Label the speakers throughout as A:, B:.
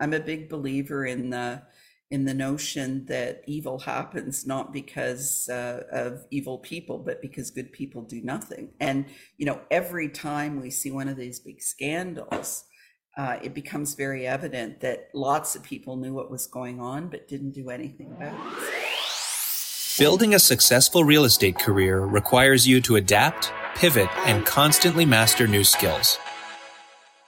A: I'm a big believer in the in the notion that evil happens not because uh, of evil people, but because good people do nothing. And you know, every time we see one of these big scandals, uh, it becomes very evident that lots of people knew what was going on but didn't do anything about it.
B: Building a successful real estate career requires you to adapt, pivot, and constantly master new skills.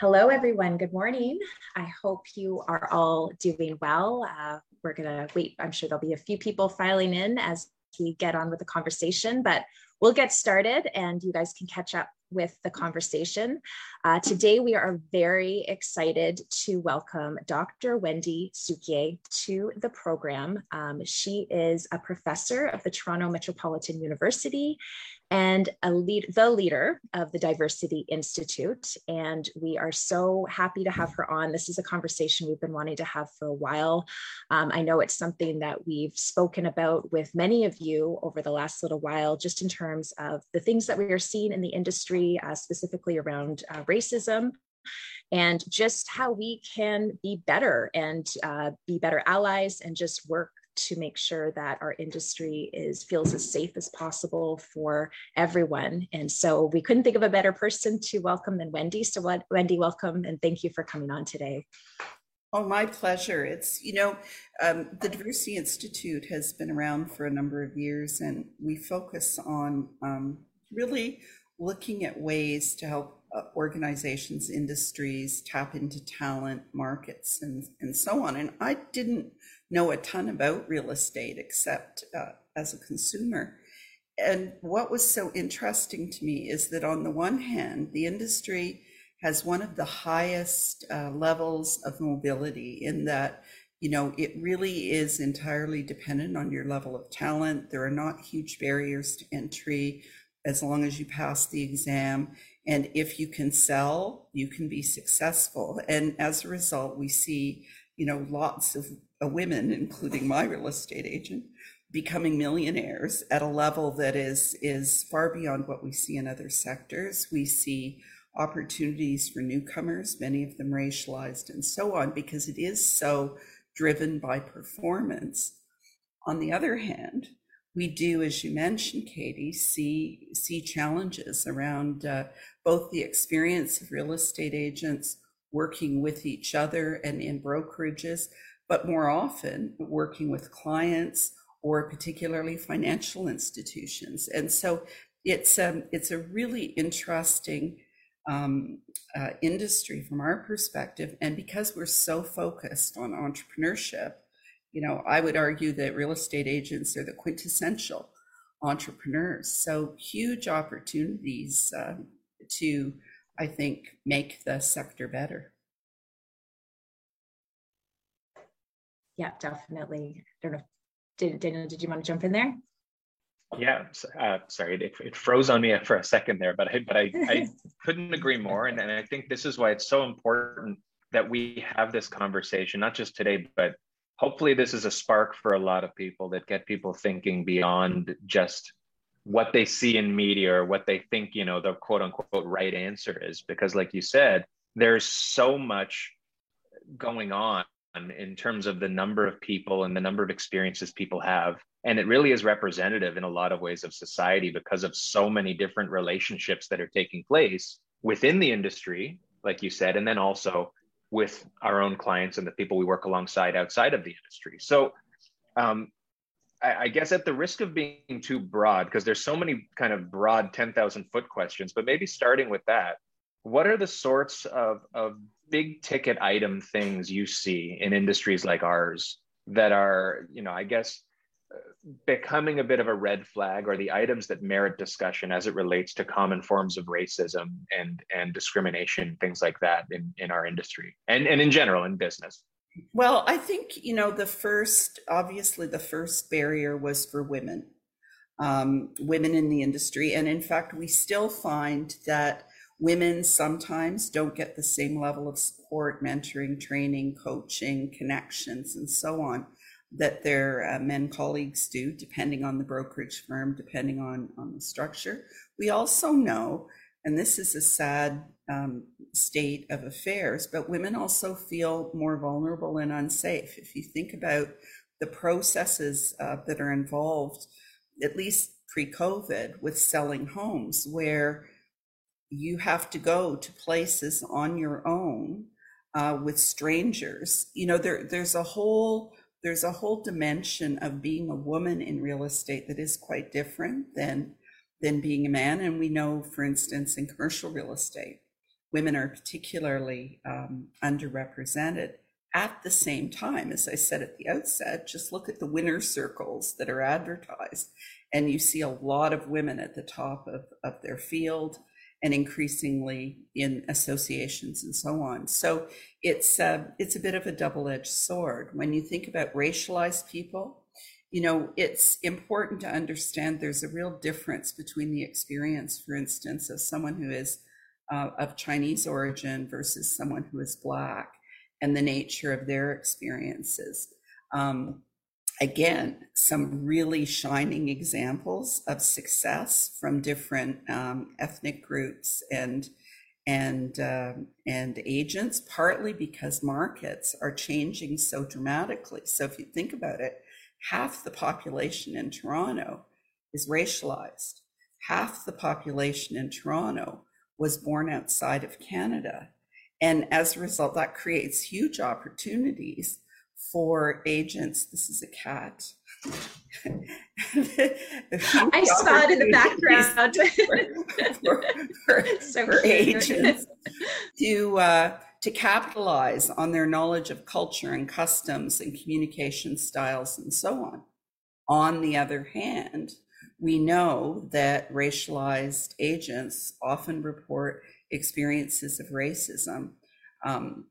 C: Hello, everyone. Good morning. I hope you are all doing well. Uh, we're going to wait. I'm sure there'll be a few people filing in as we get on with the conversation, but we'll get started and you guys can catch up with the conversation. Uh, today, we are very excited to welcome Dr. Wendy Cukier to the program. Um, she is a professor of the Toronto Metropolitan University and a lead, the leader of the Diversity Institute. And we are so happy to have her on. This is a conversation we've been wanting to have for a while. Um, I know it's something that we've spoken about with many of you over the last little while, just in terms of the things that we are seeing in the industry, uh, specifically around uh, racism and just how we can be better and uh, be better allies and just work to make sure that our industry is feels as safe as possible for everyone. And so we couldn't think of a better person to welcome than Wendy. So what, Wendy, welcome and thank you for coming on today.
A: Oh, my pleasure. It's, you know, um, the Diversity Institute has been around for a number of years, and we focus on um, really looking at ways to help uh, organizations, industries tap into talent, markets, and, and so on. And I didn't know a ton about real estate except uh, as a consumer. And what was so interesting to me is that on the one hand, the industry has one of the highest uh, levels of mobility in that you know it really is entirely dependent on your level of talent. There are not huge barriers to entry as long as you pass the exam. And if you can sell you can be successful. And as a result we see you know lots of women, including my real estate agent, becoming millionaires at a level that is is far beyond what we see in other sectors. We see opportunities for newcomers, many of them racialized and so on, because it is so driven by performance. On the other hand, we do, as you mentioned, Katie, see see challenges around uh, both the experience of real estate agents working with each other and in brokerages, but more often working with clients or particularly financial institutions. And so it's um, it's a really interesting um, uh, industry from our perspective. And because we're so focused on entrepreneurship, you know, I would argue that real estate agents are the quintessential entrepreneurs. So huge opportunities uh, to, I think, make the sector better.
C: Yeah, definitely. I don't know. Did, Daniel, did you want to jump in there?
D: Yeah, uh, sorry, it, it, froze on me for a second there, but I, but I, I couldn't agree more. And, and I think this is why it's so important that we have this conversation, not just today, but hopefully this is a spark for a lot of people that get people thinking beyond just what they see in media or what they think, you know, the quote unquote right answer is. Because like you said, there's so much going on in terms of the number of people and the number of experiences people have. And it really is representative in a lot of ways of society because of so many different relationships that are taking place within the industry, like you said, and then also with our own clients and the people we work alongside outside of the industry. So, um, I, I guess at the risk of being too broad, because there's so many kind of broad 10,000 foot questions, but maybe starting with that, what are the sorts of, of big ticket item things you see in industries like ours that are, you know, I guess becoming a bit of a red flag or the items that merit discussion as it relates to common forms of racism and and discrimination things like that in in our industry and and in general in business
A: Well, I think, you know, the first, obviously, the first barrier was for women, um, women in the industry. And in fact, we still find that women sometimes don't get the same level of support, mentoring, training, coaching, connections, and so on that their uh, men colleagues do, depending on the brokerage firm, depending on, on the structure. We also know, and this is a sad um, state of affairs, but women also feel more vulnerable and unsafe. If you think about the processes uh, that are involved, at least pre COVID, with selling homes, where you have to go to places on your own uh, with strangers. You know, there, there's a whole there's a whole dimension of being a woman in real estate that is quite different than than being a man. And we know, for instance, in commercial real estate, women are particularly um, underrepresented. At the same time, as I said at the outset, just look at the winner circles that are advertised, and you see a lot of women at the top of, of their field and increasingly in associations and so on. So it's uh, it's a bit of a double-edged sword when you think about racialized people. You know, it's important to understand there's a real difference between the experience, for instance, of someone who is uh, of Chinese origin versus someone who is Black, and the nature of their experiences. Um, again, some really shining examples of success from different um, ethnic groups and and uh, and agents, partly because markets are changing so dramatically. So if you think about it, half the population in Toronto is racialized. Half the population in Toronto was born outside of Canada. And as a result, that creates huge opportunities for agents. This is a cat.
C: I saw it in the background.
A: for, for, for, so for agents to uh, to capitalize on their knowledge of culture and customs and communication styles and so on. On the other hand, we know that racialized agents often report experiences of racism. Um,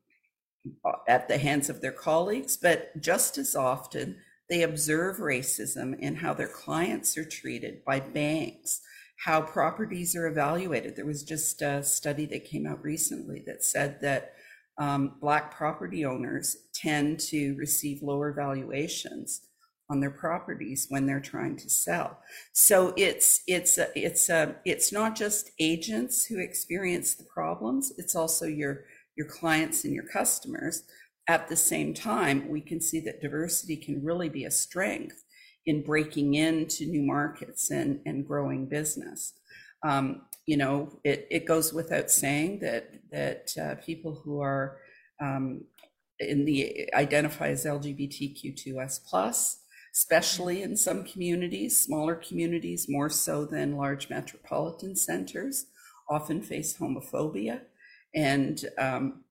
A: at the hands of their colleagues, but just as often, they observe racism in how their clients are treated by banks, how properties are evaluated. There was just a study that came out recently that said that um, Black property owners tend to receive lower valuations on their properties when they're trying to sell. So it's it's a, it's a, it's not just agents who experience the problems. It's also your your clients and your customers. At the same time, we can see that diversity can really be a strength in breaking into new markets and, and growing business. Um, you know, it, it goes without saying that that uh, people who are um, in the identify as LGBTQ2S plus, especially in some communities, smaller communities more so than large metropolitan centers, often face homophobia and um,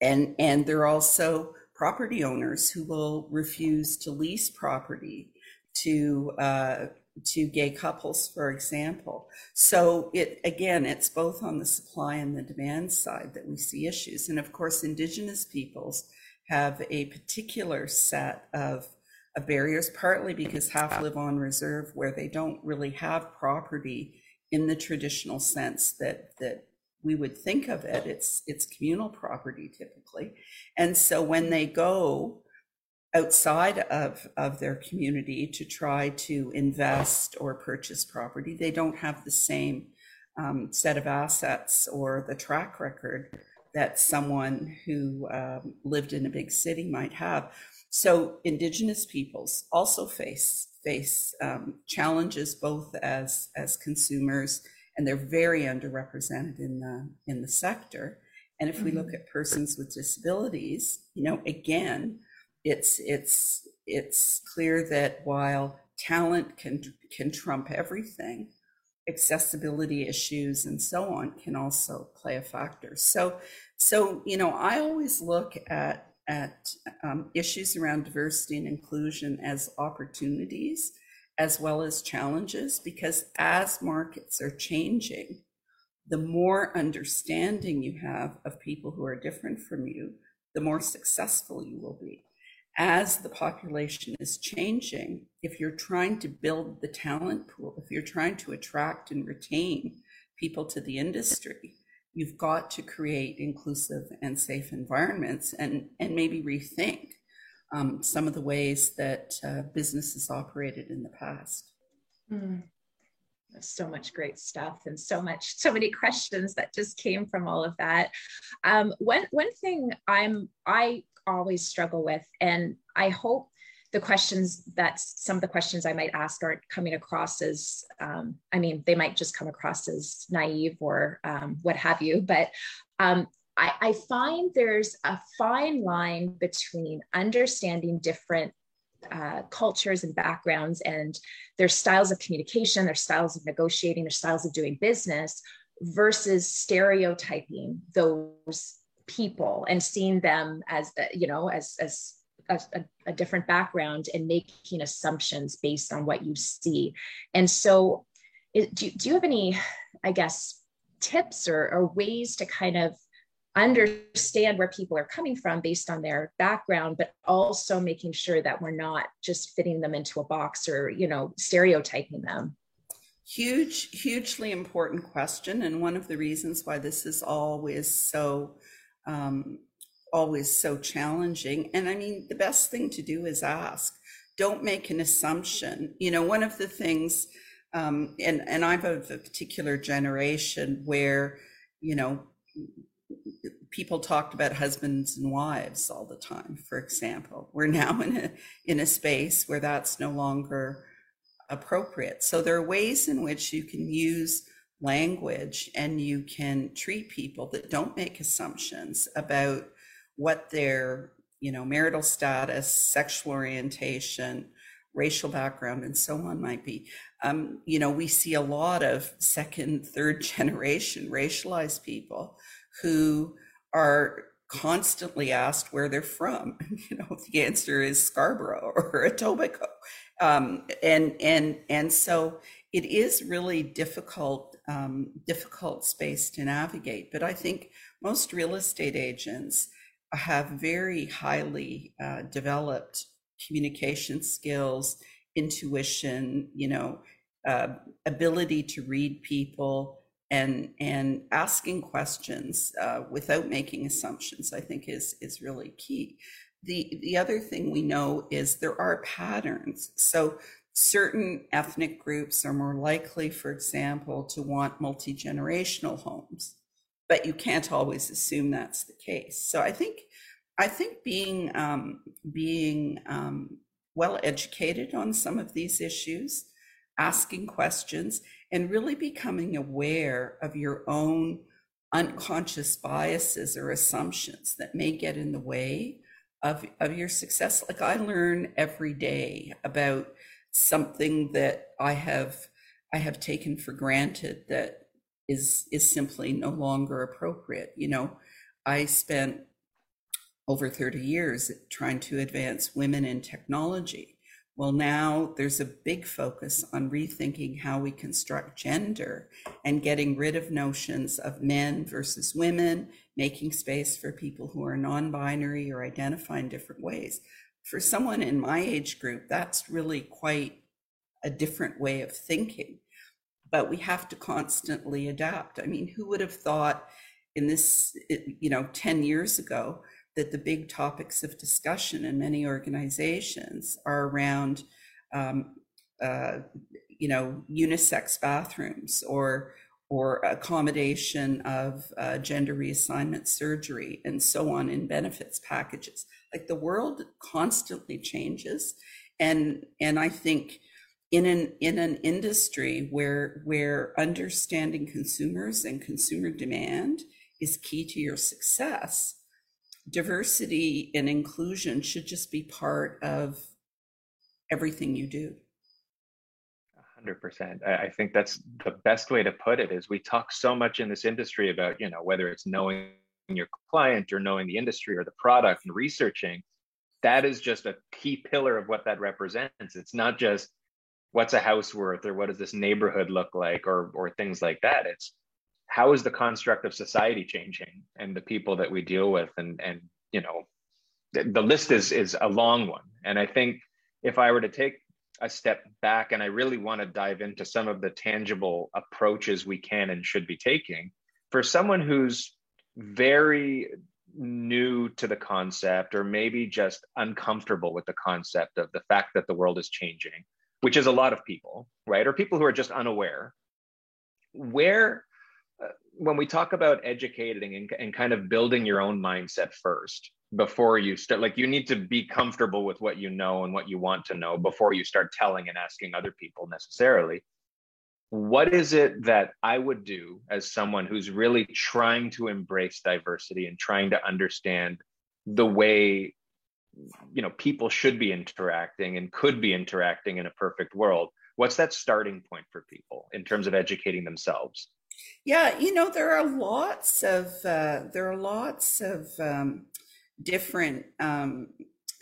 A: and and there are also property owners who will refuse to lease property to uh, to gay couples, for example. So it again, it's both on the supply and the demand side that we see issues, and of course, Indigenous peoples have a particular set of, of barriers, partly because half live on reserve, where they don't really have property in the traditional sense that that we would think of it. It's it's communal property typically, and so when they go outside of of their community to try to invest or purchase property, they don't have the same um, set of assets or the track record that someone who um, lived in a big city might have. So indigenous peoples also face face um, challenges both as as consumers and they're very underrepresented in the in the sector. And if we look mm-hmm. at persons with disabilities, you know, again, it's it's it's clear that while talent can can trump everything, accessibility issues and so on can also play a factor. So so you know, I always look at at um, issues around diversity and inclusion as opportunities as well as challenges because as markets are changing, the more understanding you have of people who are different from you, the more successful you will be. As the population is changing, if you're trying to build the talent pool, if you're trying to attract and retain people to the industry, you've got to create inclusive and safe environments and, and maybe rethink um, some of the ways that uh, businesses operated in the past.
C: Mm. So much great stuff and so much, so many questions that just came from all of that. Um, one, one thing I'm, I always struggle with, and I hope the questions that some of the questions I might ask aren't coming across as, um, I mean, they might just come across as naive or um, what have you, but um, I, I find there's a fine line between understanding different uh, cultures and backgrounds and their styles of communication, their styles of negotiating, their styles of doing business versus stereotyping those people and seeing them as uh, you know as as a, a, different background and making assumptions based on what you see. And so it, do, do you have any i guess tips or, or ways to kind of understand where people are coming from based on their background but also making sure that we're not just fitting them into a box or you know stereotyping them.
A: Huge hugely important question and one of the reasons why this is always so um, always so challenging. And i mean the best thing to do is ask. Don't make an assumption. You know one of the things um, and and i'm of a particular generation where you know people talked about husbands and wives all the time for example. We're now in a in a space where that's no longer appropriate. So there are ways in which you can use language and you can treat people that don't make assumptions about what their you know marital status sexual orientation racial background and so on might be. Um, you know we see a lot of second third generation racialized people who are constantly asked where they're from. You know, the answer is Scarborough or Etobicoke, um, and and and so it is really difficult um, difficult space to navigate. But I think most real estate agents have very highly uh, developed communication skills, intuition, you know, uh, ability to read people and and asking questions uh, without making assumptions i think is is really key. The the other thing we know is there are patterns. So certain ethnic groups are more likely for example to want multi-generational homes but you can't always assume that's the case. So i think i think being um, being um, well educated on some of these issues asking questions and really becoming aware of your own unconscious biases or assumptions that may get in the way of, of your success. Like I learn every day about something that I have I have taken for granted that is is simply no longer appropriate. You know, I spent over 30 years trying to advance women in technology well, now there's a big focus on rethinking how we construct gender and getting rid of notions of men versus women, making space for people who are non binary or identify in different ways. For someone in my age group, that's really quite a different way of thinking. But we have to constantly adapt. I mean, who would have thought in this, you know, 10 years ago that the big topics of discussion in many organizations are around, um, uh, you know, unisex bathrooms or or accommodation of uh, gender reassignment surgery and so on in benefits packages. Like the world constantly changes, and and I think in an in an industry where where understanding consumers and consumer demand is key to your success diversity and inclusion should just be part of everything you do.
D: 100%. I think that's the best way to put it is we talk so much in this industry about, you know, whether it's knowing your client or knowing the industry or the product and researching, that is just a key pillar of what that represents. It's not just what's a house worth or what does this neighborhood look like or or things like that. It's how is the construct of society changing and the people that we deal with and and you know, the, the list is is a long one, and I think if I were to take a step back and I really want to dive into some of the tangible approaches we can and should be taking for someone who's very new to the concept or maybe just uncomfortable with the concept of the fact that the world is changing, which is a lot of people, right? Or people who are just unaware. Where, when we talk about educating and, and kind of building your own mindset first, before you start like you need to be comfortable with what you know and what you want to know before you start telling and asking other people necessarily. What is it that i would do as someone who's really trying to embrace diversity and trying to understand the way you know people should be interacting and could be interacting in a perfect world? What's that starting point for people in terms of educating themselves
A: yeah you know there are lots of uh, there are lots of um, different um,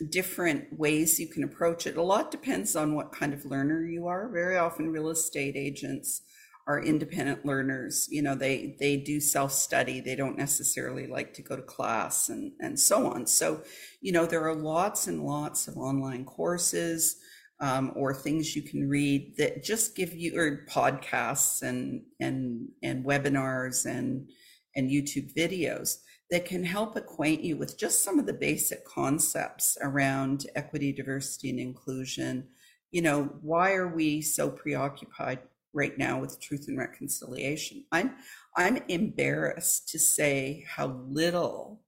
A: different ways you can approach it. A lot depends on what kind of learner you are. Very often, real estate agents are independent learners. You know, they they do self study. They don't necessarily like to go to class and and so on. So, you know, there are lots and lots of online courses. Um, or things you can read that just give you or podcasts and and and webinars and and YouTube videos that can help acquaint you with just some of the basic concepts around equity, diversity, and inclusion. You know, why are we so preoccupied right now with truth and reconciliation? I'm I'm embarrassed to say how little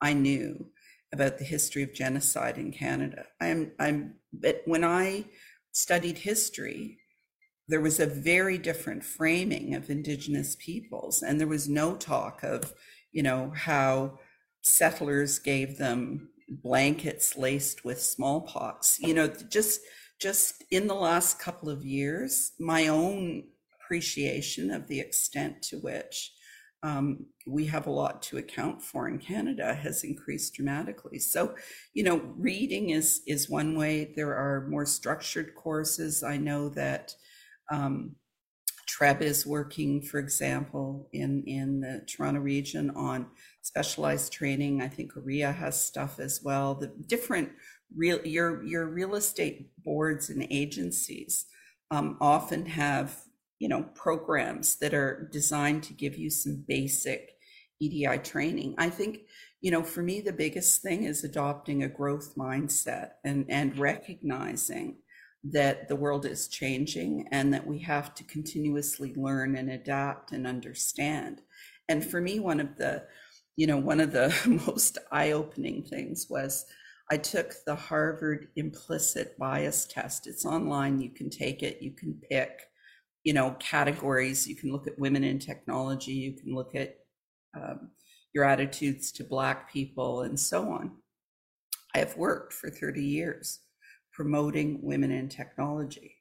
A: I knew about the history of genocide in Canada. I'm I'm but when I studied history, there was a very different framing of indigenous peoples and there was no talk of you know, how settlers gave them blankets laced with smallpox. You know, just just in the last couple of years, my own appreciation of the extent to which um, we have a lot to account for in Canada has increased dramatically. So, you know, reading is is one way. There are more structured courses. I know that um, TREB is working, for example, in, in the Toronto region on specialized training. I think OREA has stuff as well. The different real your your real estate boards and agencies um, often have you know programs that are designed to give you some basic EDI training. I think you know for me the biggest thing is adopting a growth mindset and and recognizing that the world is changing and that we have to continuously learn and adapt and understand. And for me, one of the, you know, one of the most eye opening things was I took the Harvard implicit bias test. It's online, you can take it, you can pick, you know, categories. You can look at women in technology, you can look at um, your attitudes to Black people, and so on. I have worked for 30 years promoting women in technology.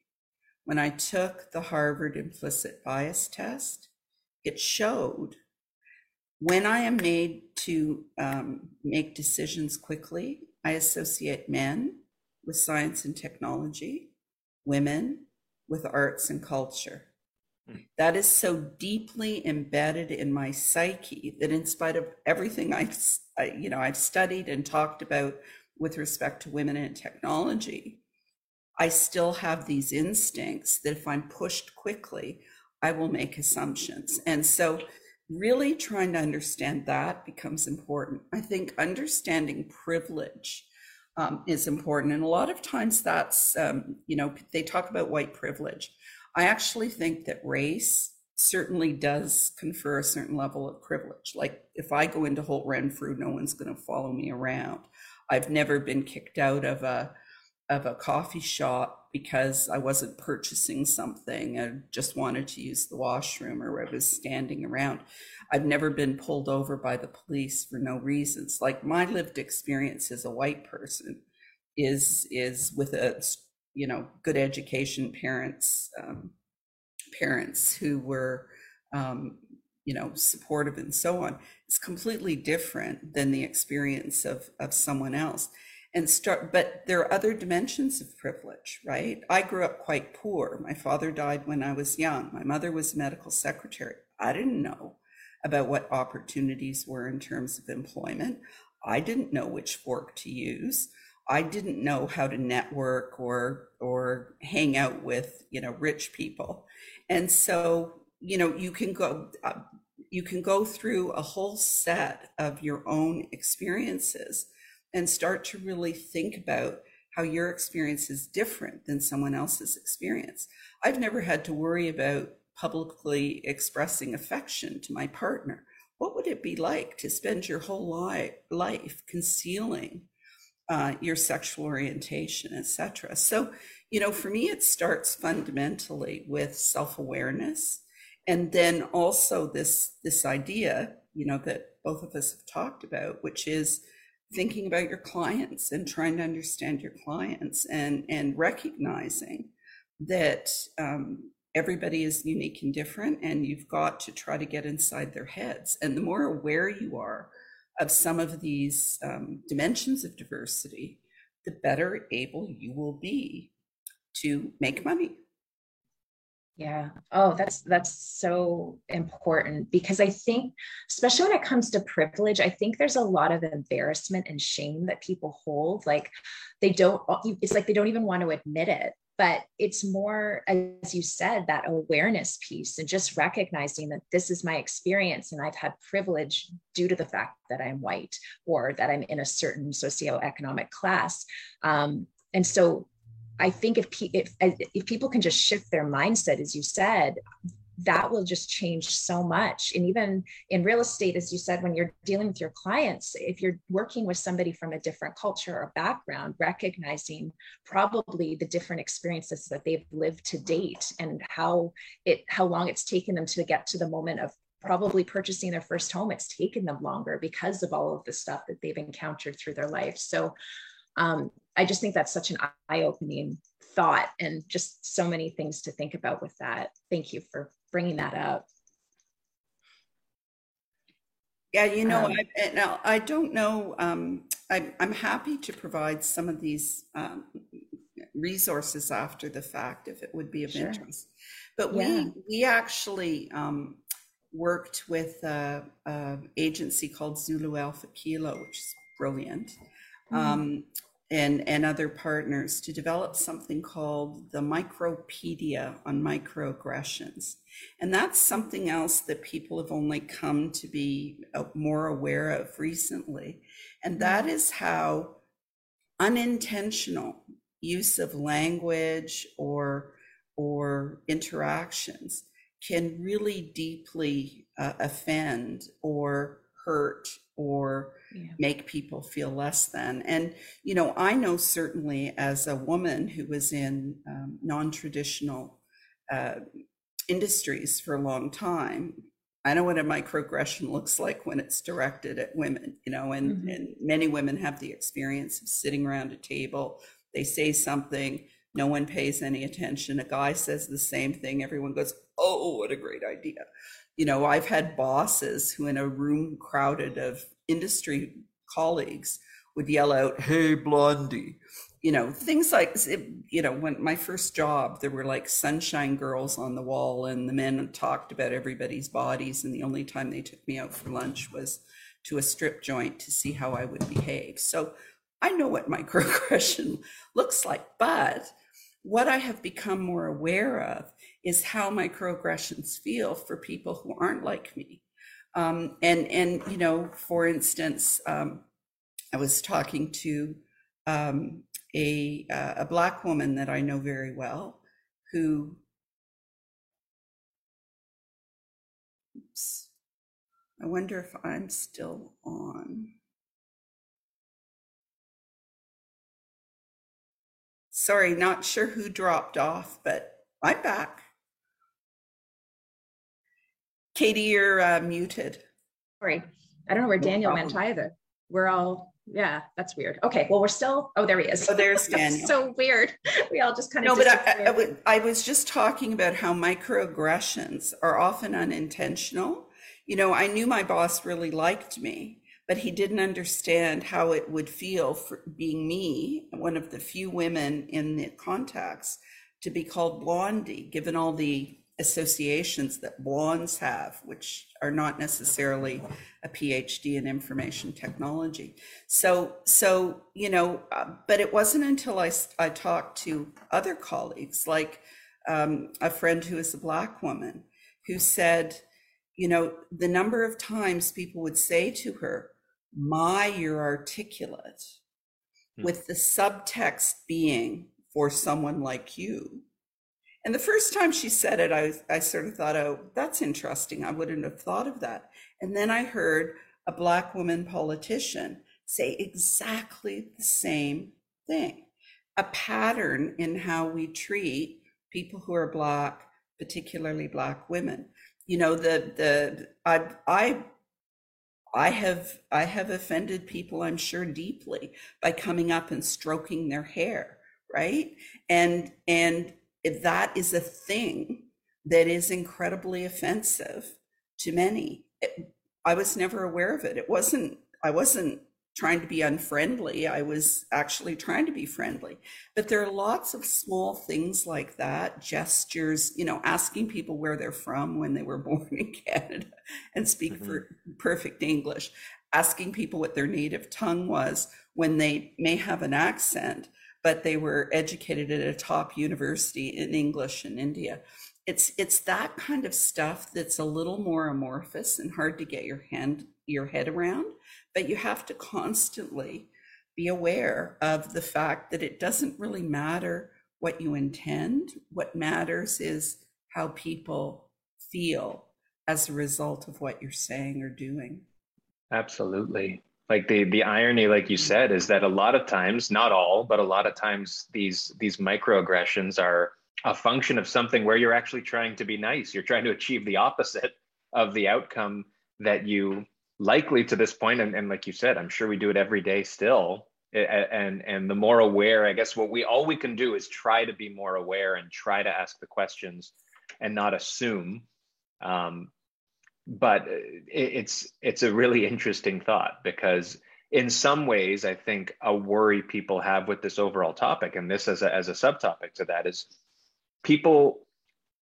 A: When I took the Harvard implicit bias test, it showed when I am made to um, make decisions quickly, I associate men with science and technology, women with arts and culture. Hmm. That is so deeply embedded in my psyche that, in spite of everything I've, you know, I've studied and talked about with respect to women and technology, I still have these instincts that if I'm pushed quickly, I will make assumptions. And so, really trying to understand that becomes important. I think understanding privilege um, is important. And a lot of times that's, um, you know, they talk about white privilege. I actually think that race certainly does confer a certain level of privilege. Like if I go into Holt Renfrew, no one's going to follow me around. I've never been kicked out of a of a coffee shop because I wasn't purchasing something. I just wanted to use the washroom or I was standing around. I've never been pulled over by the police for no reasons. Like my lived experience as a white person is is with a you know good education parents um, parents who were um, you know supportive and so on. It's completely different than the experience of of someone else and start but there are other dimensions of privilege right? I grew up quite poor. My father died when i was young. My mother was a medical secretary. I didn't know about what opportunities were in terms of employment. I didn't know which fork to use. I didn't know how to network or or hang out with you know rich people, and so you know you can go uh, you can go through a whole set of your own experiences and start to really think about how your experience is different than someone else's experience. I've never had to worry about publicly expressing affection to my partner. What would it be like to spend your whole life, life concealing uh, your sexual orientation, etc.? So, you know, for me, it starts fundamentally with self-awareness, and then also this this idea, you know, that both of us have talked about, which is thinking about your clients and trying to understand your clients and and recognizing that um, everybody is unique and different and you've got to try to get inside their heads. And the more aware you are of some of these um, dimensions of diversity the better able you will be to make money
C: yeah. Oh, that's that's so important because I think especially when it comes to privilege, I think there's a lot of embarrassment and shame that people hold like they don't it's like they don't even want to admit it. But it's more as you said that awareness piece and just recognizing that this is my experience and I've had privilege due to the fact that I'm white or that I'm in a certain socioeconomic class. Um, and so I think if, if if people can just shift their mindset, as you said, that will just change so much. And even in real estate, as you said, when you're dealing with your clients, if you're working with somebody from a different culture or background, recognizing probably the different experiences that they've lived to date and how it how long it's taken them to get to the moment of probably purchasing their first home it's taken them longer because of all of the stuff that they've encountered through their life so um, I just think that's such an eye-opening thought and just so many things to think about with that. Thank you for bringing that up.
A: Yeah, you know, um, I, now I don't know. Um, I, am happy to provide some of these um, resources after the fact if it would be of sure. interest. But yeah. we we actually um, worked with a, a, agency called Zulu Alpha Kilo, which is brilliant. Mm-hmm. And, and other partners to develop something called the Micropedia on microaggressions. And that's something else that people have only come to be uh, more aware of recently. And that is how unintentional use of language or, or interactions can really deeply uh, offend or hurt or yeah. make people feel less than. And, you know, I know certainly as a woman who was in um, non traditional uh, industries for a long time, I know what a microaggression looks like when it's directed at women, you know, and, mm-hmm. and many women have the experience of sitting around a table, they say something, no one pays any attention. A guy says the same thing, everyone goes, Oh, what a great idea you know, I've had bosses who, in a room crowded of industry colleagues, would yell out, Hey, Blondie. You know, things like, you know, when my first job, there were like sunshine girls on the wall, and the men talked about everybody's bodies. And the only time they took me out for lunch was to a strip joint to see how I would behave. So I know what microaggression looks like. But what I have become more aware of is how microaggressions feel for people who aren't like me. Um, and and you know, for instance, um, I was talking to um, a uh, a black woman that I know very well, who. Oops, I wonder if I'm still on. Sorry, not sure who dropped off, but I'm back. Katie, you're uh, muted.
C: Sorry. I don't know where no Daniel problem. went either. We're all, yeah, that's weird. Okay, well, we're still, oh, there he is.
A: Oh, there's Daniel.
C: so weird. We all just kind
A: of. No, but I, I, I was just talking about how microaggressions are often unintentional. You know, I knew my boss really liked me, but he didn't understand how it would feel for being me, one of the few women in the contacts, to be called Blondie, given all the associations that blondes have, which are not necessarily a PhD in information technology. So, so you know, uh, but it wasn't until I, I talked to other colleagues, like um, a friend who is a Black woman, who said, you know, the number of times people would say to her, My, you're articulate, hmm. with the subtext being for someone like you and the first time she said it, I, I sort of thought, oh, that's interesting. I wouldn't have thought of that. And then I heard a Black woman politician say exactly the same thing a pattern in how we treat people who are Black, particularly Black women. You know, the, the, I, I, I have I have offended people I'm sure deeply by coming up and stroking their hair right and and that is a thing that is incredibly offensive to many. It, I was never aware of it. It wasn't, I wasn't trying to be unfriendly. I was actually trying to be friendly. But there are lots of small things like that, gestures, you know, asking people where they're from when they were born in Canada and speak mm-hmm. for perfect English, asking people what their native tongue was when they may have an accent but they were educated at a top university in English in India. It's it's that kind of stuff that's a little more amorphous and hard to get your hand your head around, but you have to constantly be aware of the fact that it doesn't really matter what you intend. What matters is how people feel as a result of what you're saying or doing.
D: Absolutely like the the irony like you said is that a lot of times not all but a lot of times these these microaggressions are a function of something where you're actually trying to be nice. You're trying to achieve the opposite of the outcome that you likely to this point and, and like you said i'm sure we do it every day still and and the more aware i guess what we all we can do is try to be more aware and try to ask the questions and not assume um, but uh, it's it's a really interesting thought because in some ways i think a worry people have with this overall topic and this as a, as a subtopic to that is people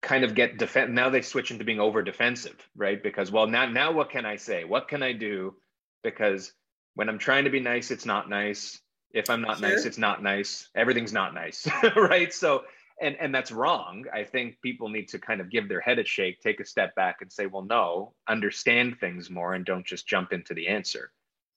D: kind of get defend now they switch into being over defensive right? Because well now now what can i say? What can i do? Because when i'm trying to be nice it's not nice. If i'm not sure. nice it's not nice. Everything's not nice right? So and and that's wrong. I think people need to kind of give their head a shake take a step back and say well no understand things more and don't just jump into the answer.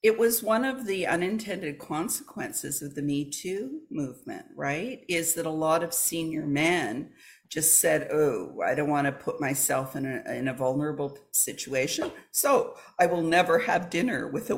A: It was one of the unintended consequences of the me too movement right? Is that a lot of senior men just said, "Oh, I don't want to put myself in a in a vulnerable situation, so I will never have dinner with a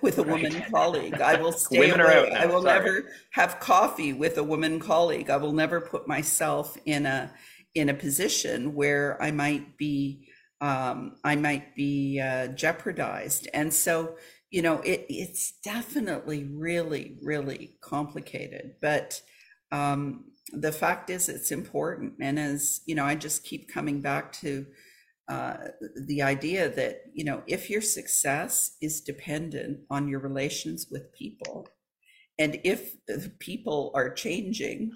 A: with a right. woman colleague. I will stay Women away. I will Sorry. never have coffee with a woman colleague. I will never put myself in a in a position where I might be um, I might be uh, jeopardized." And so, you know, it it's definitely really really complicated, but um, the fact is it's important. And as you know i just keep coming back to uh, the idea that you know if your success is dependent on your relations with people and if people are changing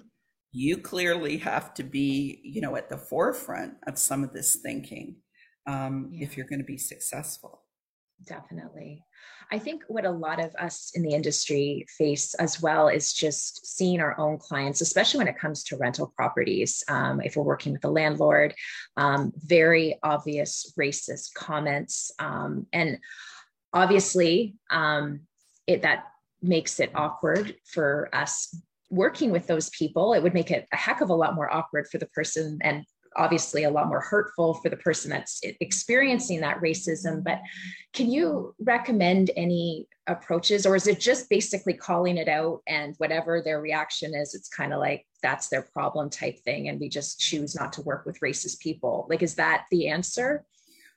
A: you clearly have to be you know at the forefront of some of this thinking um, yeah. if you're going to be successful.
C: Definitely I think what a lot of us in the industry face as well is just seeing our own clients, especially when it comes to rental properties. Um, if we're working with a landlord, um, very obvious racist comments. Um, and obviously, um, it, that makes it awkward for us working with those people. It would make it a heck of a lot more awkward for the person and obviously a lot more hurtful for the person that's experiencing that racism. But can you recommend any approaches, or is it just basically calling it out and whatever their reaction is, it's kind of like that's their problem type thing, and we just choose not to work with racist people? Like, is that the answer?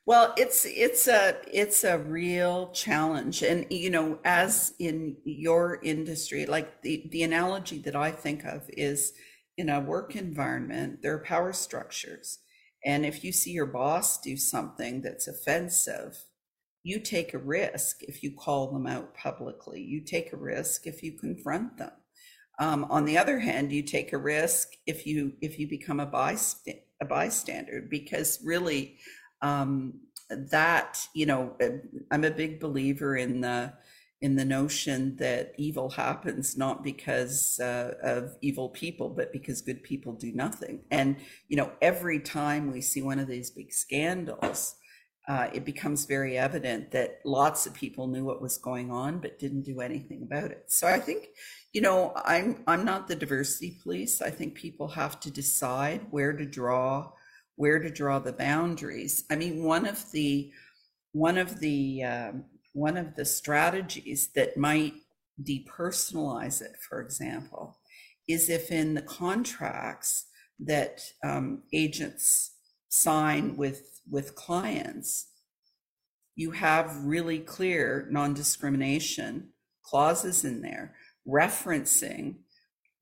A: Well, it's it's a it's a real challenge, and you know, as in your industry, like the the analogy that I think of is in a work environment, there are power structures. And if you see your boss do something that's offensive, you take a risk if you call them out publicly. You take a risk if you confront them. Um, on the other hand, you take a risk if you if you become a, a bystander because really um, that you know I'm a big believer in the in the notion that evil happens not because uh, of evil people, but because good people do nothing. And you know, every time we see one of these big scandals, uh, it becomes very evident that lots of people knew what was going on but didn't do anything about it. So I think, you know, I'm I'm not the diversity police. I think people have to decide where to draw where to draw the boundaries. I mean, one of the one of the um, one of the strategies that might depersonalize it, for example, is if in the contracts that um, agents sign with with clients, you have really clear non discrimination clauses in there referencing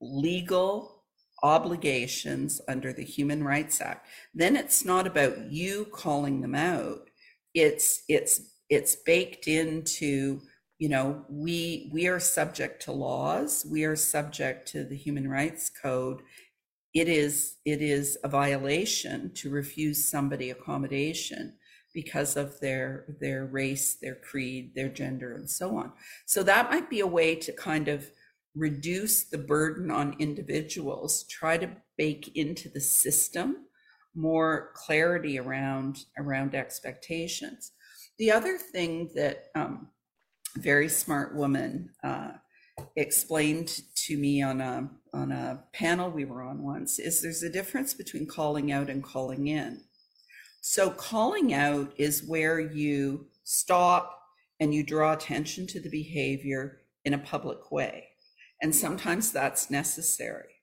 A: legal obligations under the Human Rights Act. Then it's not about you calling them out. It's it's it's baked into you know we we are subject to laws. We are subject to the human rights code. It is it is a violation to refuse somebody accommodation because of their their race their creed their gender and so on. So that might be a way to kind of reduce the burden on individuals try to bake into the system more clarity around around expectations the other thing that um, very smart woman uh, explained to me on a on a panel we were on once is there's a difference between calling out and calling in. So calling out is where you stop and you draw attention to the behavior in a public way. And sometimes that's necessary.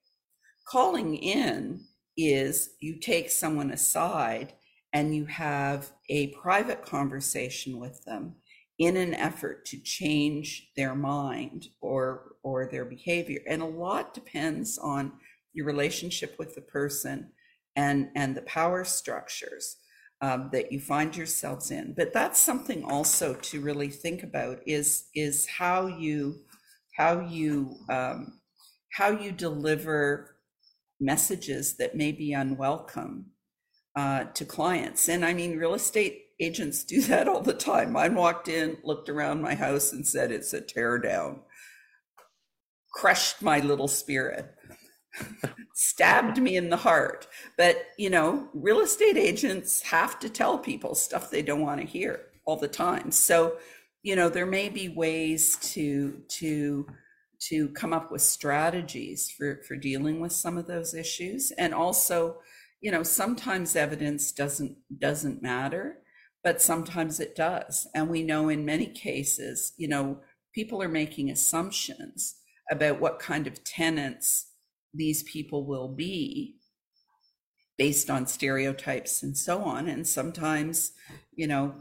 A: Calling in is you take someone aside and you have a private conversation with them in an effort to change their mind or or their behavior. And a lot depends on your relationship with the person and and the power structures um, that you find yourselves in. But that's something also to really think about is is how you how you um, how you deliver messages that may be unwelcome uh, to clients and i mean real estate agents do that all the time. Mine walked in, looked around my house, and said, It's a tear down. Crushed my little spirit, stabbed me in the heart. But, you know, real estate agents have to tell people stuff they don't want to hear all the time. So, you know, there may be ways to, to, to come up with strategies for, for dealing with some of those issues and also you know sometimes evidence doesn't doesn't matter but sometimes it does. And we know in many cases, you know, people are making assumptions about what kind of tenants these people will be based on stereotypes and so on. And sometimes, you know,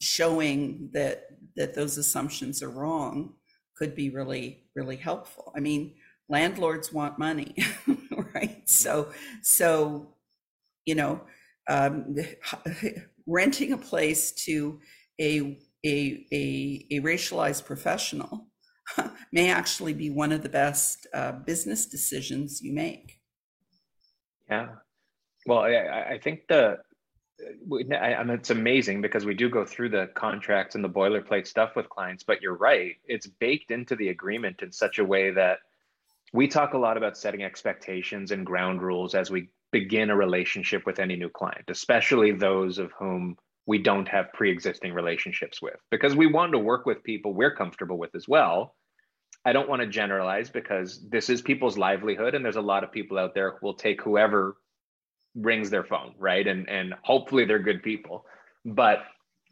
A: showing that that those assumptions are wrong could be really, really helpful. I mean, landlords want money, right? So, so, you know, um, renting a place to a a, a, a racialized professional may actually be one of the best uh, business decisions you make.
D: Yeah. Well, I, I think the, I, mean, it's amazing because we do go through the contracts and the boilerplate stuff with clients, but you're right. It's baked into the agreement in such a way that we talk a lot about setting expectations and ground rules as we begin a relationship with any new client, especially those of whom we don't have pre-existing relationships with. Because we want to work with people we're comfortable with as well. I don't want to generalize because this is people's livelihood and there's a lot of people out there who will take whoever rings their phone right? And and hopefully they're good people. But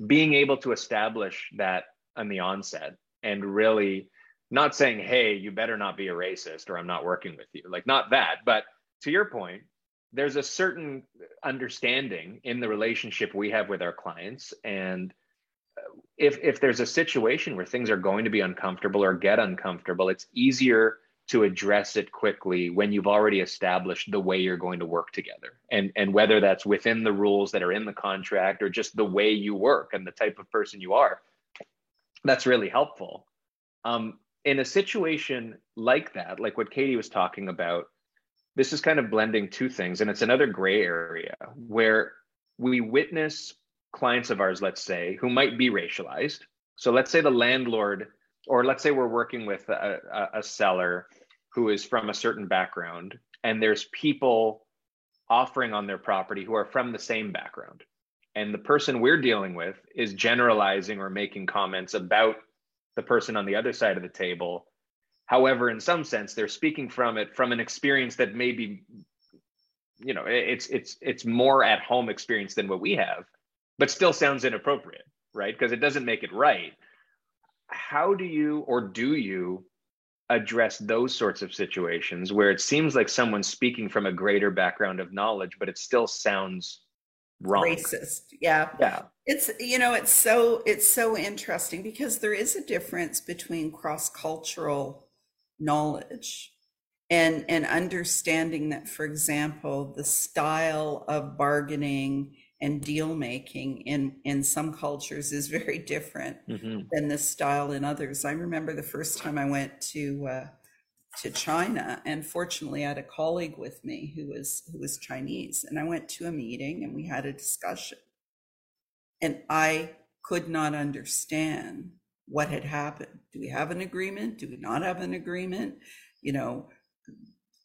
D: being able to establish that on the onset and really not saying hey you better not be a racist or i'm not working with you like not that. But to your point there's a certain understanding in the relationship we have with our clients. And if if there's a situation where things are going to be uncomfortable or get uncomfortable it's easier to address it quickly when you've already established the way you're going to work together and and whether that's within the rules that are in the contract or just the way you work and the type of person you are that's really helpful. Um, in a situation like that, like what Katie was talking about, this is kind of blending two things, and it's another gray area where we witness clients of ours, let's say, who might be racialized. So let's say the landlord, or let's say we're working with a, a, a seller who is from a certain background, and there's people offering on their property who are from the same background. And the person we're dealing with is generalizing or making comments about the person on the other side of the table. However, in some sense, they're speaking from it from an experience that maybe, you know, it's it's it's more at home experience than what we have, but still sounds inappropriate, right? Because it doesn't make it right. How do you or do you address those sorts of situations where it seems like someone's speaking from a greater background of knowledge, but it still sounds wrong?
A: Racist. Yeah.
D: Yeah.
A: It's you know it's so it's so interesting because there is a difference between cross-cultural knowledge and and understanding that for example the style of bargaining and deal making in in some cultures is very different mm-hmm. than the style in others. I remember the first time I went to uh, to China, and fortunately, I had a colleague with me who was who was Chinese, and I went to a meeting and we had a discussion, and I could not understand what had happened. Do we have an agreement? Do we not have an agreement? You know,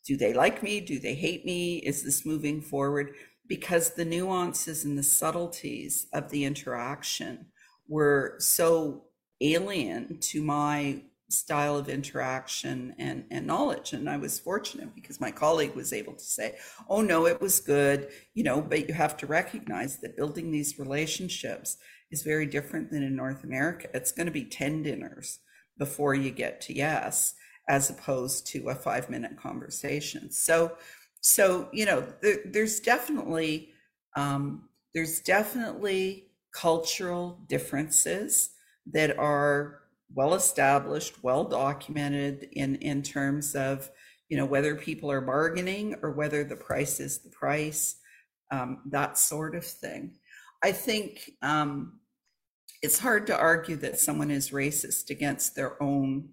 A: do they like me? Do they hate me? Is this moving forward? because the nuances and the subtleties of the interaction were so alien to my style of interaction and, and knowledge. And I was fortunate because my colleague was able to say, oh, no, it was good, you know, but you have to recognize that building these relationships is very different than in North America. It's going to be 10 dinners before you get to yes, as opposed to a five minute conversation. So, so you know there, there's definitely um, there's definitely cultural differences that are well established well documented in in terms of you know whether people are bargaining or whether the price is the price um, that sort of thing i think um, it's hard to argue that someone is racist against their own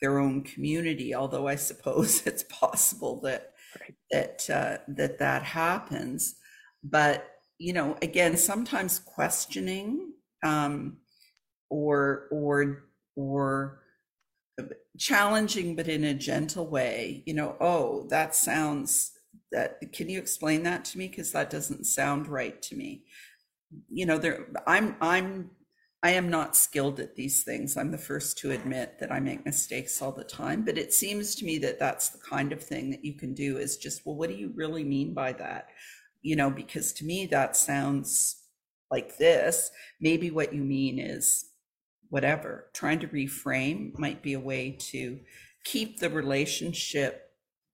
A: their own community although i suppose it's possible that right. that uh, that that happens. But you know, again, sometimes questioning um, or or or challenging, but in a gentle way. You know, oh, that sounds that. Can you explain that to me? Because that doesn't sound right to me. You know, there. I'm I'm I am not skilled at these things. I'm the first to admit that I make mistakes all the time, but it seems to me that that's the kind of thing that you can do is just, well, what do you really mean by that? You know, because to me that sounds like this. Maybe what you mean is whatever. Trying to reframe might be a way to keep the relationship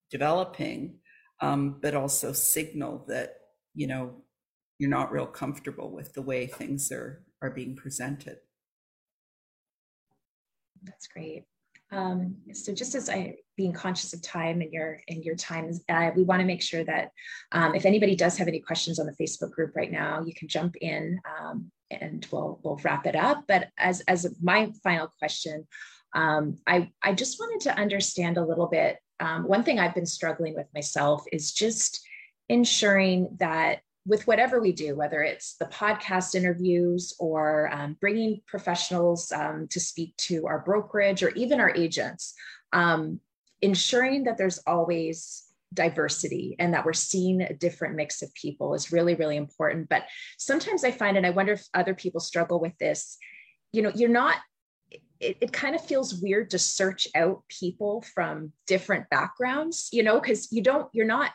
A: developing, um, but also signal that, you know, you're not real comfortable with the way things are are being presented.
C: That's great. Um, so just as I being conscious of time and your and your time, uh, we want to make sure that um, if anybody does have any questions on the Facebook group right now, you can jump in um, and we'll we'll wrap it up. But as as my final question, um, I I just wanted to understand a little bit. Um, one thing I've been struggling with myself is just ensuring that with whatever we do, whether it's the podcast interviews or um, bringing professionals um, to speak to our brokerage or even our agents, um, ensuring that there's always diversity and that we're seeing a different mix of people is really, really important. But sometimes I find, and I wonder if other people struggle with this, you know, you're not it, it, kind of feels weird to search out people from different backgrounds, you know, because you don't, you're not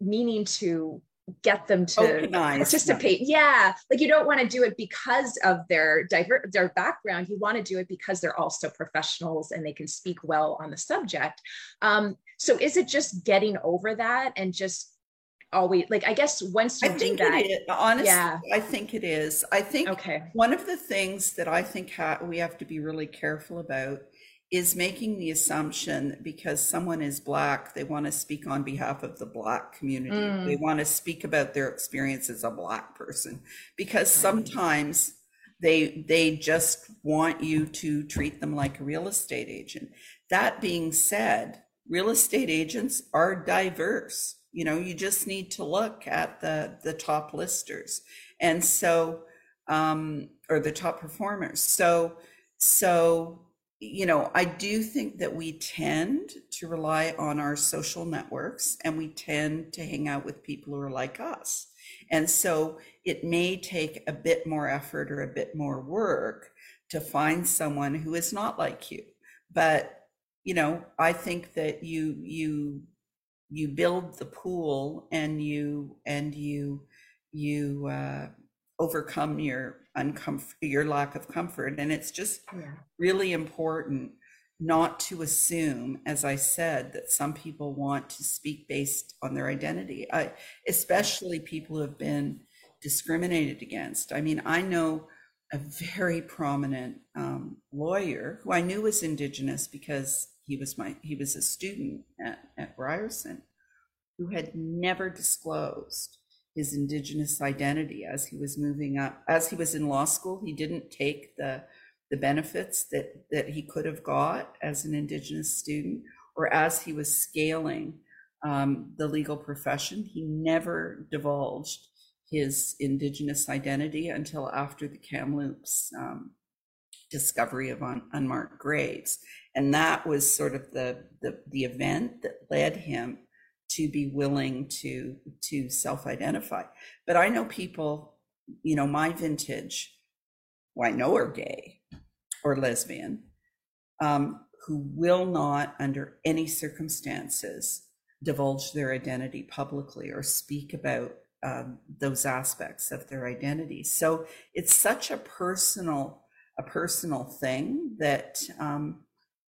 C: meaning to get them to participate. Yeah, like you don't want to do it because of their diver- their background. You want to do it because they're also professionals and they can speak well on the subject. Um, so is it just getting over that and just always like I guess once you
A: I think
C: do that,
A: it is. honestly, yeah. I think it is. I think
C: okay.
A: one of the things that I think ha- we have to be really careful about is making the assumption because someone is black they want to speak on behalf of the black community mm. they want to speak about their experience as a black person because sometimes they they just want you to treat them like a real estate agent that being said, real estate agents are diverse. You know, you just need to look at the the top listers, and so um, or the top performers. So so you know, I do think that we tend to rely on our social networks and we tend to hang out with people who are like us. And so it may take a bit more effort or a bit more work to find someone who is not like you. But you know, I think that you you you build the pool and you and you you uh, overcome your uncomfort your lack of comfort. And it's just yeah. really important not to assume as i said that some people want to speak based on their identity. I, especially people who have been discriminated against. I mean i know a very prominent um, lawyer who i knew was indigenous because he was my he was a student at, at ryerson who had never disclosed his indigenous identity as he was moving up as he was in law school. He didn't take the the benefits that that he could have got as an indigenous student or as he was scaling um, the legal profession. He never divulged his indigenous identity until after the kamloops um, discovery of un, unmarked graves. And that was sort of the, the the event that led him to be willing to to self-identify. But i know people you know my vintage who i know are gay or lesbian um, who will not under any circumstances divulge their identity publicly or speak about um, those aspects of their identity. So it's such a personal a personal thing that um,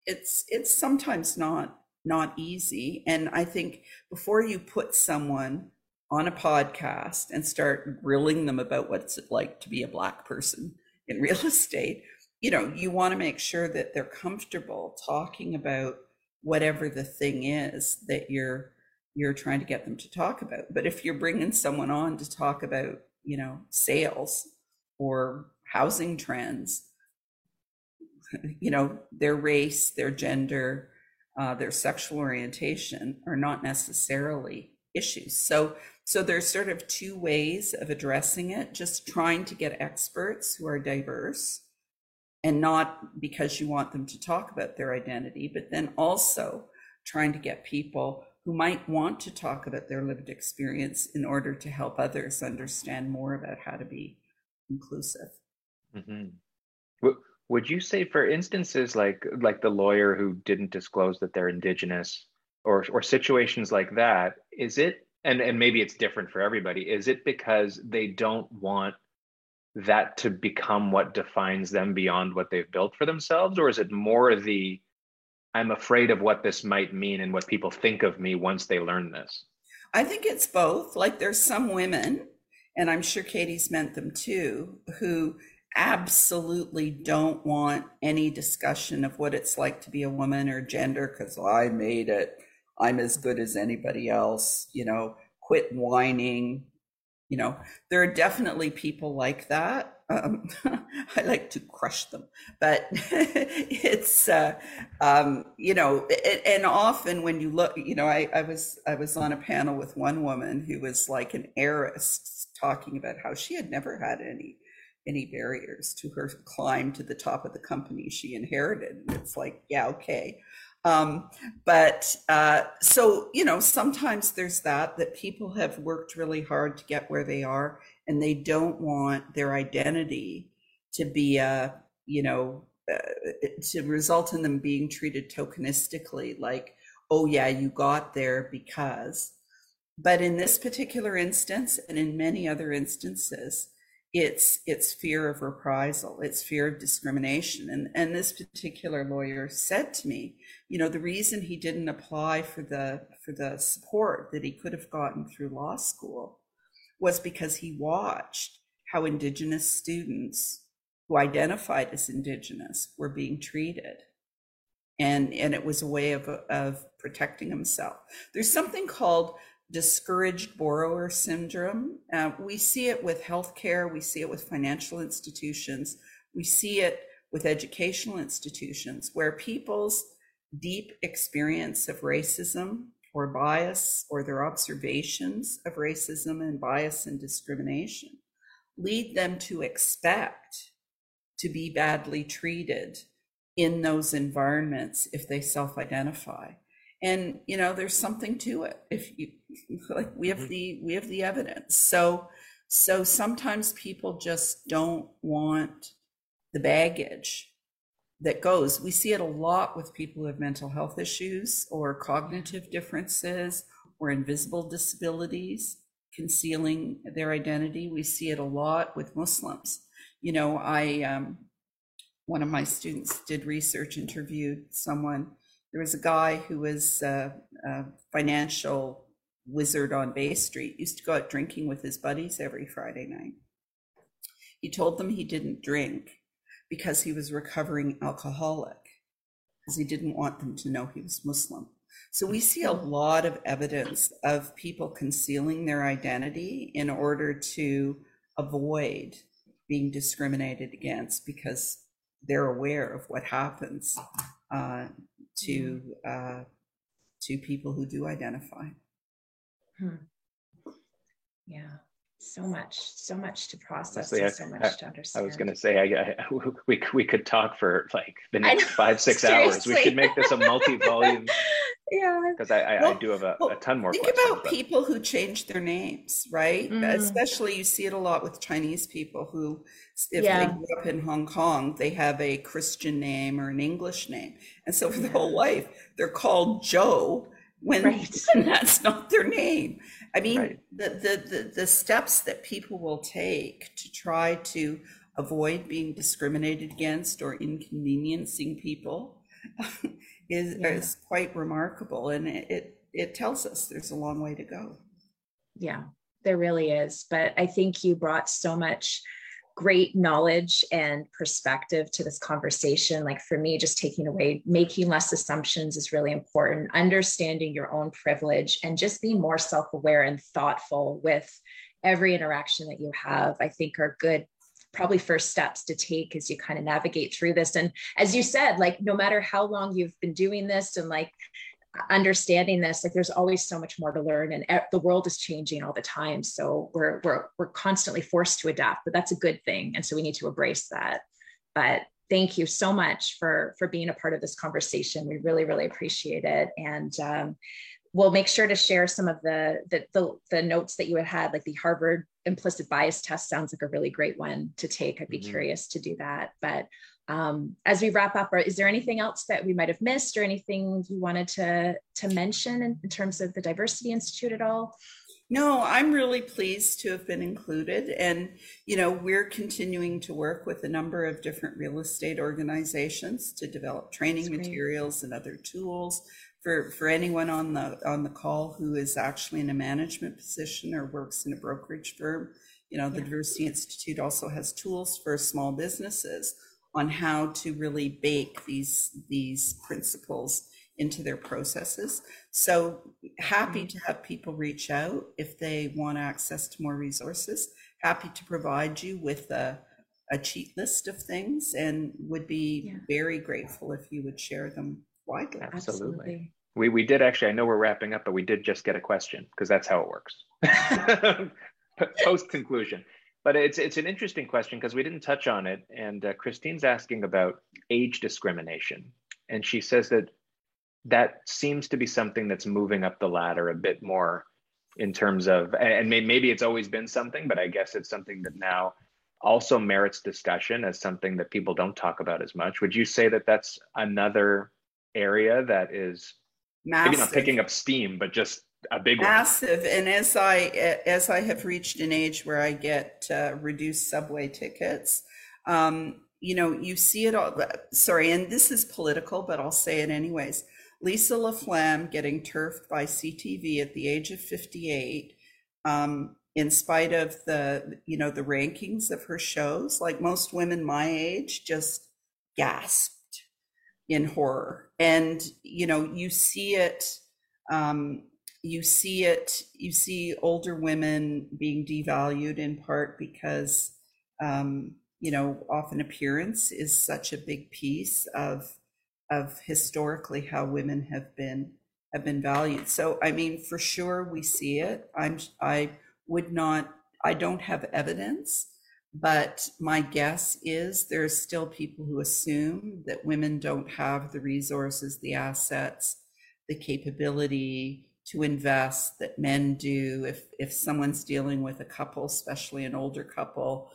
A: it's it's sometimes not not easy. And I think before you put someone on a podcast and start grilling them about what's it like to be a black person in real estate, you know, you want to make sure that they're comfortable talking about whatever the thing is that you're you're trying to get them to talk about. But if you're bringing someone on to talk about, you know, sales or housing trends, you know, their race, their gender, uh, their sexual orientation are not necessarily issues. So, so there's sort of two ways of addressing it. Just trying to get experts who are diverse, and not because you want them to talk about their identity, but then also trying to get people who might want to talk about their lived experience in order to help others understand more about how to be inclusive.
D: Mm-hmm. Would you say for instances like like the lawyer who didn't disclose that they're indigenous or or situations like that, is it and and maybe it's different for everybody, is it because they don't want that to become what defines them beyond what they've built for themselves or is it more the I'm afraid of what this might mean and what people think of me once they learn this?
A: I think it's both. Like there's some women, and I'm sure Katie's meant them too, who absolutely don't want any discussion of what it's like to be a woman or gender because I made it. I'm as good as anybody else, you know, quit whining. You know, there are definitely people like that. Um, I like to crush them, but it's, uh, um, you know, it, and often when you look, you know, I, I was I was on a panel with one woman who was like an heiress talking about how she had never had any any barriers to her climb to the top of the company she inherited. It's like, yeah, okay. Um, but uh, so, you know, sometimes there's that, that people have worked really hard to get where they are and they don't want their identity to be a, you know, uh, to result in them being treated tokenistically, like, oh, yeah, you got there because. But in this particular instance, and in many other instances, it's it's fear of reprisal it's fear of discrimination. And and this particular lawyer said to me you know the reason he didn't apply for the for the support that he could have gotten through law school was because he watched how indigenous students who identified as indigenous were being treated. And and it was a way of of protecting himself. There's something called discouraged borrower syndrome. Uh, we see it with healthcare, we see it with financial institutions, we see it with educational institutions where people's deep experience of racism or bias or their observations of racism and bias and discrimination lead them to expect to be badly treated in those environments if they self-identify and you know there's something to it if you like we have mm-hmm. the we have the evidence. So so sometimes people just don't want the baggage that goes. We see it a lot with people who have mental health issues or cognitive differences or invisible disabilities concealing their identity. We see it a lot with muslims. You know i um, one of my students did research interviewed someone. There was a guy who was a, a financial wizard on Bay Street, used to go out drinking with his buddies every Friday night. He told them he didn't drink because he was recovering alcoholic, because he didn't want them to know he was Muslim. So we see a lot of evidence of people concealing their identity in order to avoid being discriminated against because they're aware of what happens uh, to uh, to people who do identify.
C: Hmm. Yeah, so much, so much to process, Honestly, so much I, to understand.
D: I was going to say, I, I, we we could talk for like the next five six hours. We should make this a multi-volume
C: yeah
D: because I, I, well, I, do have a, well, a, ton more
A: think about but... people who change their names right mm. especially you see it a lot with chinese people who if yeah. they grew up in hong kong they have a christian name or an english name and so for their whole life they're called joe when, right. that's not their name i mean right. the, the the the steps that people will take to try to avoid being discriminated against or inconveniencing people is, yeah. is quite remarkable. And it, it, it tells us there's a long way to go.
C: Yeah, there really is. But I think you brought so much great knowledge and perspective to this conversation. Like for me, just taking away, making less assumptions is really important, understanding your own privilege and just being more self aware and thoughtful with every interaction that you have, I think are good probably first steps to take as you kind of navigate through this and as you said like no matter how long you've been doing this and like understanding this like there's always so much more to learn and the world is changing all the time so we're we're we're constantly forced to adapt but that's a good thing and so we need to embrace that but thank you so much for for being a part of this conversation we really really appreciate it and um, we'll make sure to share some of the, the, the the notes that you had had, like the Harvard implicit bias test sounds like a really great one to take. I'd be mm-hmm. curious to do that. But um, as we wrap up, is there anything else that we might have missed, or anything you wanted to to mention in, in terms of the Diversity Institute at all?
A: No, I'm really pleased to have been included. And, you know, we're continuing to work with a number of different real estate organizations to develop training materials and other tools for for anyone on the on the call who is actually in a management position or works in a brokerage firm you know the yeah. diversity institute also has tools for small businesses on how to really bake these these principles into their processes so happy mm-hmm. to have people reach out if they want access to more resources happy to provide you with a, a cheat list of things and would be yeah. very grateful if you would share them widely.
D: Absolutely. We, we did actually, I know we're wrapping up, but we did just get a question because that's how it works. Post conclusion. But it's, it's an interesting question because we didn't touch on it. And uh, Christine's asking about age discrimination. And she says that that seems to be something that's moving up the ladder a bit more in terms of, and maybe it's always been something, but I guess it's something that now also merits discussion as something that people don't talk about as much. Would you say that that's another area that is Massive. maybe not picking up steam, but just a big
A: massive. One. And as I as I have reached an age where I get uh, reduced subway tickets, um, you know, you see it all. Sorry, and this is political, but I'll say it anyways. Lisa LaFlamme getting turfed by CTV at the age of 58, um, in spite of the, you know, the rankings of her shows, like most women my age, just gasped in horror and you know you see it um, you see it you see older women being devalued in part because um, you know often appearance is such a big piece of of historically how women have been have been valued. So I mean, for sure we see it. I'm I would not I don't have evidence, but my guess is there's still people who assume that women don't have the resources, the assets, the capability to invest that men do. If if someone's dealing with a couple, especially an older couple,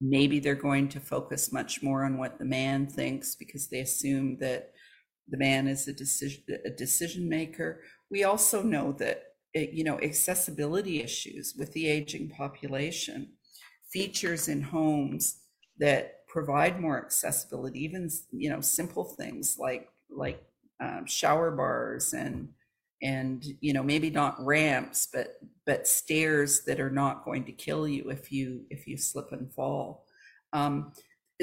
A: maybe they're going to focus much more on what the man thinks because they assume that the man is a decision a decision maker. We also know that it, you know accessibility issues with the aging population, features in homes that provide more accessibility, even you know simple things like like um, shower bars and and you know maybe not ramps but but stairs that are not going to kill you if you if you slip and fall. Um,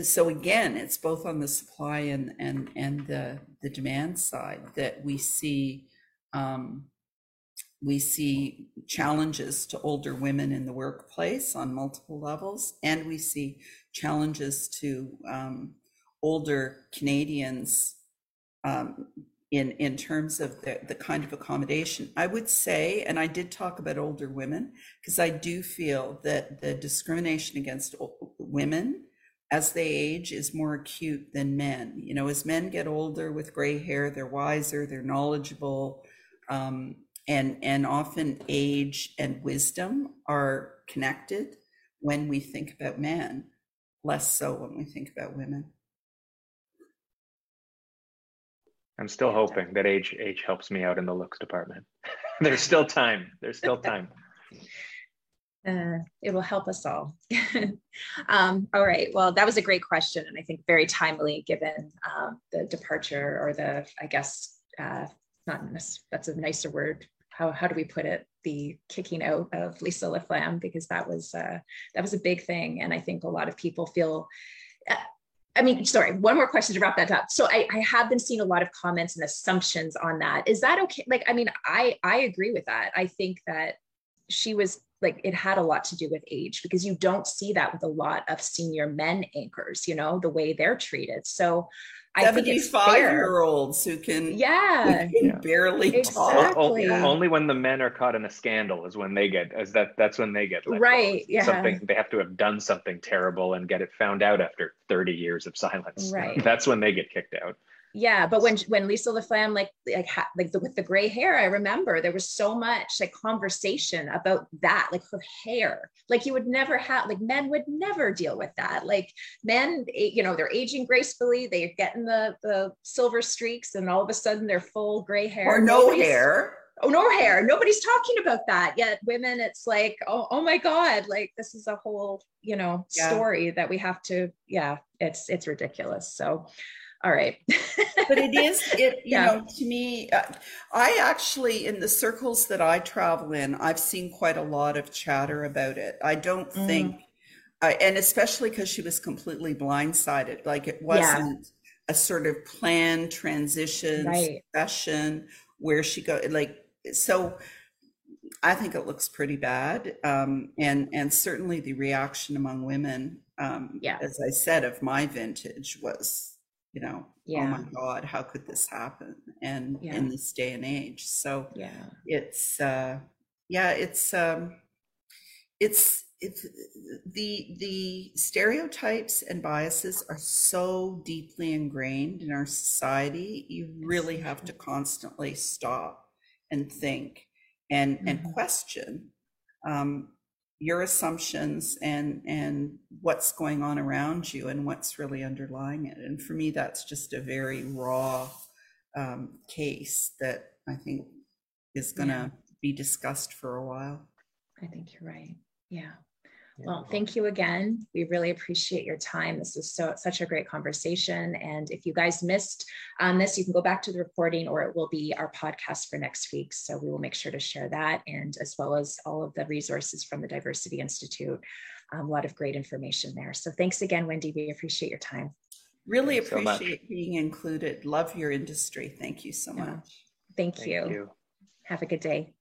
A: so again it's both on the supply and and and the the demand side that we see um, we see challenges to older women in the workplace on multiple levels and we see challenges to um, older canadians um, in in terms of the, the kind of accommodation. I would say and i did talk about older women because i do feel that the discrimination against women as they age is more acute than men. You know as men get older with gray hair they're wiser they're knowledgeable um, and and often age and wisdom are connected when we think about men less so when we think about women
D: I'm still hoping that age age helps me out in the looks department. There's still time. There's still time.
C: Uh, it will help us all. um, all right. Well, that was a great question, and I think very timely given um, the departure or the, I guess, uh, not that's a nicer word. How, how do we put it? The kicking out of Lisa Laflamme because that was uh, that was a big thing, and I think a lot of people feel uh, I mean, sorry, one more question to wrap that up. So I, I, have been seeing a lot of comments and assumptions on that. Is that okay? Like, I mean, I I agree with that. I think that she was like it had a lot to do with age because you don't see that with a lot of senior men anchors, you know, the way they're treated. So
A: I think it's year olds who can
C: yeah,
A: who can yeah. barely
C: exactly.
D: talk. Only when the men are caught in a scandal is when they get as that that's when they get
C: right. Yeah,
D: something they have to have done something terrible and get it found out after 30 years of silence.
C: Right,
D: that's when they get kicked out
C: yeah but when when lisa laflamme like like ha, like the, with the gray hair i remember there was so much like conversation about that like her hair. Like you would never have like men would never deal with that. Like men you know they're aging gracefully they're getting the the silver streaks and all of a sudden they're full gray hair.
A: Or no Nobody's, hair.
C: Oh no hair. Nobody's talking about that. Yet women it's like oh, oh my god like this is a whole you know yeah. story that we have to yeah it's it's ridiculous. So all right
A: but it is it you yeah. know to me uh, i actually in the circles that i travel in i've seen quite a lot of chatter about it i don't mm. think uh, and especially because she was completely blindsided like it wasn't yeah. a sort of planned transition right. session where she go like so i think it looks pretty bad um, and and certainly the reaction among women um,
C: yeah.
A: as i said of my vintage was you know
C: yeah.
A: oh my god how could this happen and yeah. in this day and age so
C: yeah
A: it's uh yeah it's um it's it's the the stereotypes and biases are so deeply ingrained in our society you really have to constantly stop and think and mm-hmm. and question um your assumptions and and what's going on around you and what's really underlying it. And for me that's just a very raw um, case that i think is going to yeah. be discussed for a while.
C: I think you're right. Yeah well, thank you again. We really appreciate your time. This was so such a great conversation. And if you guys missed on this, you can go back to the recording or it will be our podcast for next week. So we will make sure to share that and as well as all of the resources from the Diversity Institute. Um, a lot of great information there. So thanks again, Wendy. We appreciate your time.
A: Really Thanks appreciate so being included. Love your industry. Thank you so much.
C: Thank, Thank you. you. Have a good day.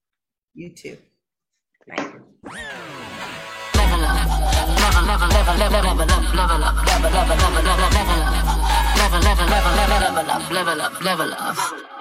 A: You too.
C: Bye. Never, never,
E: level up, level up.